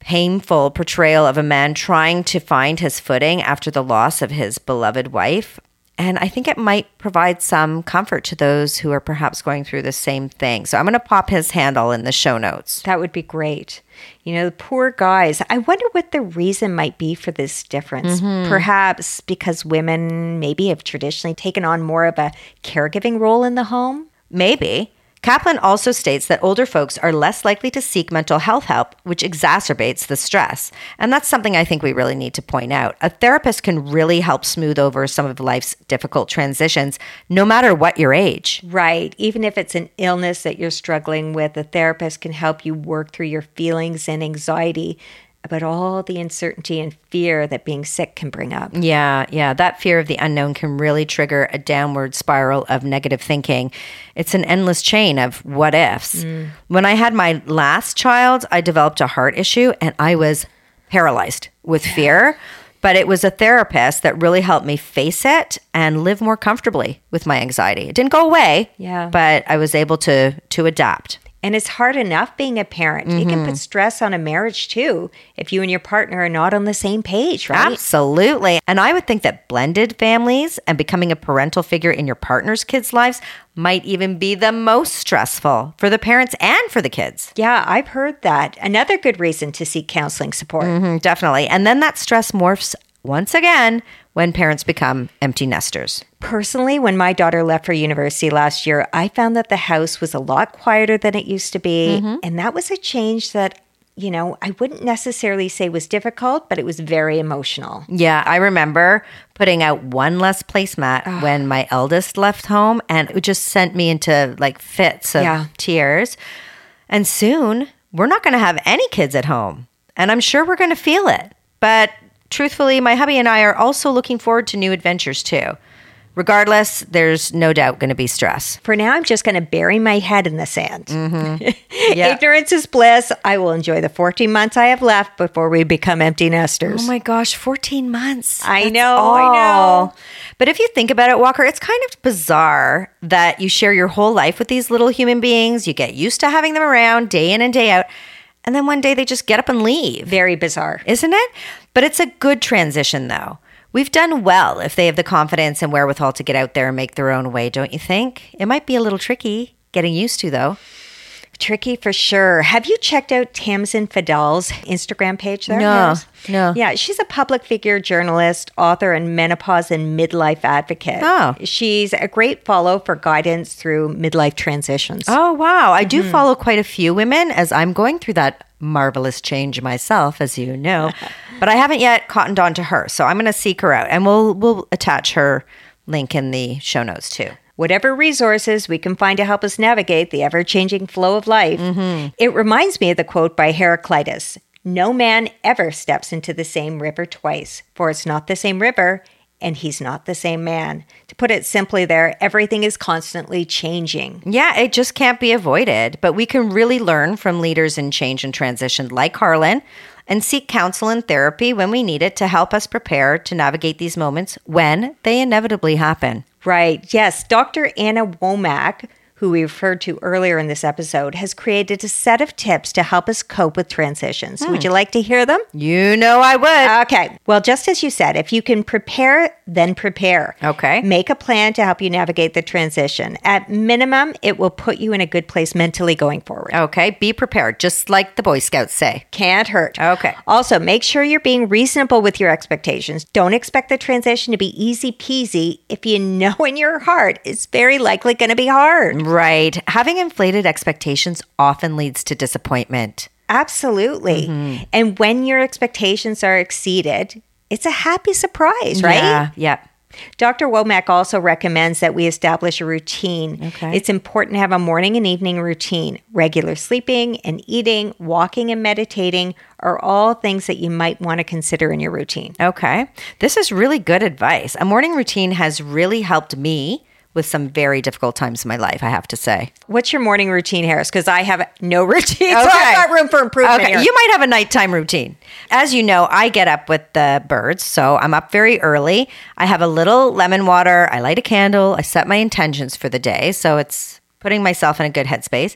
painful portrayal of a man trying to find his footing after the loss of his beloved wife. And I think it might provide some comfort to those who are perhaps going through the same thing. So I'm going to pop his handle in the show notes. That would be great. You know, the poor guys. I wonder what the reason might be for this difference. Mm-hmm. Perhaps because women maybe have traditionally taken on more of a caregiving role in the home. Maybe. Kaplan also states that older folks are less likely to seek mental health help, which exacerbates the stress. And that's something I think we really need to point out. A therapist can really help smooth over some of life's difficult transitions, no matter what your age. Right. Even if it's an illness that you're struggling with, a therapist can help you work through your feelings and anxiety about all the uncertainty and fear that being sick can bring up. Yeah, yeah. That fear of the unknown can really trigger a downward spiral of negative thinking. It's an endless chain of what ifs. Mm. When I had my last child, I developed a heart issue and I was paralyzed with [laughs] fear. But it was a therapist that really helped me face it and live more comfortably with my anxiety. It didn't go away, Yeah. but I was able to to adapt. And it's hard enough being a parent. It can Mm-hmm. put stress on a marriage too if you and your partner are not on the same page, right? Absolutely. And I would think that blended families and becoming a parental figure in your partner's kids' lives might even be the most stressful for the parents and for the kids. Yeah, I've heard that. Another good reason to seek counseling support. Mhm, definitely. And then that stress morphs once again when parents become empty nesters. Personally, when my daughter left for university last year, I found that the house was a lot quieter than it used to be. Mm-hmm. And that was a change that, you know, I wouldn't necessarily say was difficult, but it was very emotional. Yeah, I remember putting out one less placemat when my eldest left home, and it just sent me into like fits of Yeah. tears. And soon, we're not going to have any kids at home, and I'm sure we're going to feel it. But truthfully, my hubby and I are also looking forward to new adventures too. Regardless, there's no doubt going to be stress. For now, I'm just going to bury my head in the sand. Mm-hmm. [laughs] Yeah. Ignorance is bliss. I will enjoy the 14 months I have left before we become empty nesters. Oh my gosh, 14 months. I That's know, I know. But if you think about it, Walker, it's kind of bizarre that you share your whole life with these little human beings. You get used to having them around day in and day out. And then one day they just get up and leave, Very bizarre. isn't it? But it's a good transition, though. We've done well if they have the confidence and wherewithal to get out there and make their own way, don't you think? It might be a little tricky getting used to, though. Tricky for sure. Have you checked out Tamsen Fadal's Instagram page there? No, Yes. no. Yeah, she's a public figure, journalist, author, and menopause and midlife advocate. Oh. She's a great follow for guidance through midlife transitions. Oh, wow. I do mm-hmm. follow quite a few women as I'm going through that marvelous change myself, as you know. [laughs] but I haven't yet cottoned on to her. So I'm going to seek her out and we'll, we'll attach her link in the show notes too. Whatever resources we can find to help us navigate the ever changing flow of life. Mm-hmm. It reminds me of the quote by Heraclitus No man ever steps into the same river twice, for it's not the same river, and he's not the same man. To put it simply, there, everything is constantly changing. Yeah, it just can't be avoided. But we can really learn from leaders in change and transition like Harlan and seek counsel and therapy when we need it to help us prepare to navigate these moments when they inevitably happen. Right. Yes. Dr. Anna Womack, who we referred to earlier in this episode, has created a set of tips to help us cope with transitions. Would you hmm. like to hear them? You know I would. Okay. Well, just as you said, if you can prepare, then prepare. Okay. Make a plan to help you navigate the transition. At minimum, it will put you in a good place mentally going forward. okay, be prepared, just like the Boy Scouts say. Can't hurt. Okay. Also, make sure you're being reasonable with your expectations. Don't expect the transition to be easy peasy if you [laughs] know in your heart it's very likely going to be hard. Right. Having inflated expectations often leads to disappointment. Absolutely. Mm-hmm. And when your expectations are exceeded, it's a happy surprise, right? Yeah. Yeah. Dr. Womack also recommends that we establish a routine. Okay. It's important to have a morning and evening routine. Regular sleeping and eating, walking and meditating are all things that you might want to consider in your routine. Okay. This is really good advice. A morning routine has really helped me with some very difficult times in my life, I have to say. What's your morning routine, Harris? Because I have no [laughs] routine, so I've got room for improvement. Okay, here. you might have a nighttime routine. As you know, I get up with the birds, so I'm up very early. I have a little lemon water. I light a candle. I set my intentions for the day, so it's putting myself in a good headspace.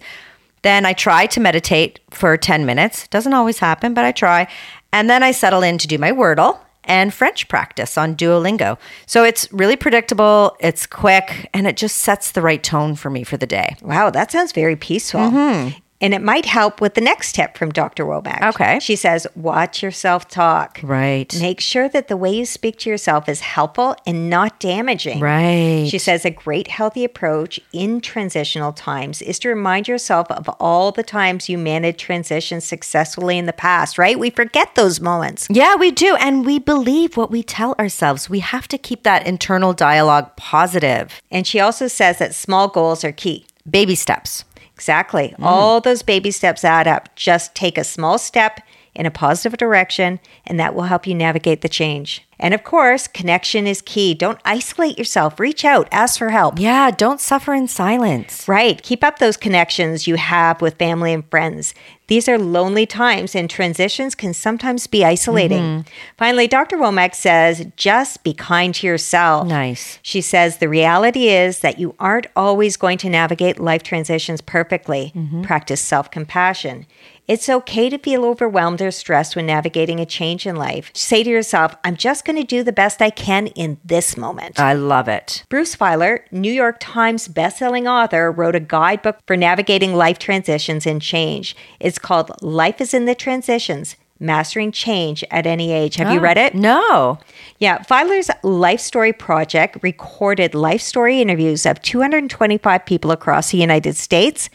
Then I try to meditate for 10 minutes. Doesn't always happen, but I try. And then I settle in to do my Wordle and French practice on Duolingo. So it's really predictable, it's quick, and it just sets the right tone for me for the day. Wow, that sounds very peaceful. Mm-hmm. And it might help with the next tip from Dr. Womack. Okay. She says, watch yourself talk. Right. Make sure that the way you speak to yourself is helpful and not damaging. Right. She says a great healthy approach in transitional times is to remind yourself of all the times you managed transitions successfully in the past, right? We forget those moments. Yeah, we do. And we believe what we tell ourselves. We have to keep that internal dialogue positive. And she also says that small goals are key. Baby steps. Exactly. Mm. All those baby steps add up. Just take a small step in a positive direction, and that will help you navigate the change. And of course, connection is key. Don't isolate yourself. Reach out, ask for help. Yeah, don't suffer in silence. Right. Keep up those connections you have with family and friends. These are lonely times, and transitions can sometimes be isolating. Mm-hmm. Finally, Dr. Womack says just be kind to yourself. Nice. She says the reality is that you aren't always going to navigate life transitions perfectly. Mm-hmm. Practice self compassion. It's okay to feel overwhelmed or stressed when navigating a change in life. Say to yourself, I'm just going to do the best I can in this moment. I love it. Bruce Feiler, New York Times bestselling author, wrote a guidebook for navigating life transitions and change. It's called Life is in the Transitions Mastering Change at Any Age. Have you ah, read it? No. Yeah, Feiler's Life Story Project recorded life story interviews of 225 people across the United States.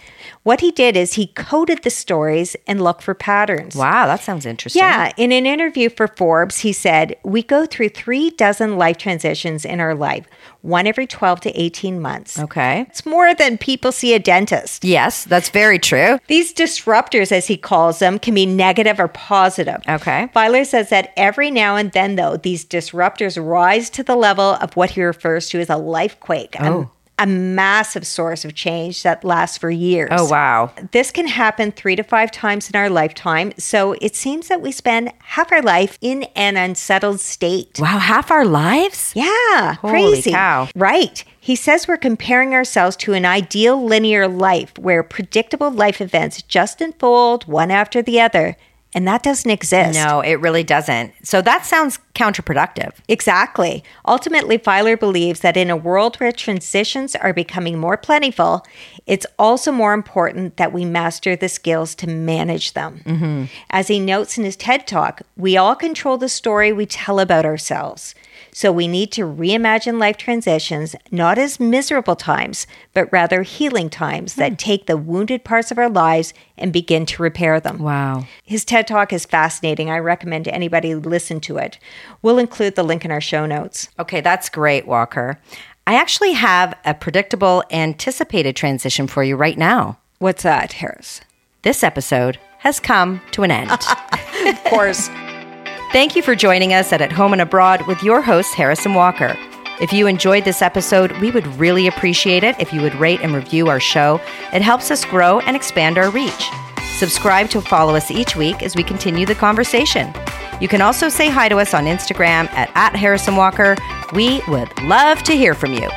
What he did is he coded the stories and looked for patterns. Wow, that sounds interesting. Yeah, in an interview for Forbes, he said, We go through three dozen life transitions in our life, one every 12 to 18 months. Okay. It's more than people see a dentist. Yes, that's very true. These disruptors, as he calls them, can be negative or positive. Okay. Feiler says that every now and then, though, these disruptors rise to the level of what he refers to as a life quake, Oh. A, massive source of change that lasts for years. Oh, wow. This can happen three to five times in our lifetime. So it seems that we spend half our life in an unsettled state. Wow, half our lives? Yeah, Holy crazy. cow. Right. He says we're comparing ourselves to an ideal linear life where predictable life events just unfold one after the other. And that doesn't exist. No, it really doesn't. So that sounds counterproductive. Exactly. Ultimately, Feiler believes that in a world where transitions are becoming more plentiful, it's also more important that we master the skills to manage them. Mm-hmm. As he notes in his TED Talk, we all control the story we tell about ourselves. So we need to reimagine life transitions not as miserable times, but rather healing times that hmm. take the wounded parts of our lives and begin to repair them. Wow. His TED Talk is fascinating. I recommend anybody listen to it. We'll include the link in our show notes. Okay, that's great, Walker. I actually have a predictable, anticipated transition for you right now. What's that, Harris? This episode has come to an end. [laughs] Of course. Thank you for joining us at At Home and Abroad with your host, Harrison Walker. If you enjoyed this episode, we would really appreciate it if you would rate and review our show. It helps us grow and expand our reach. Subscribe to follow us each week as we continue the conversation. You can also say hi to us on Instagram at, at Harrison Walker. We would love to hear from you.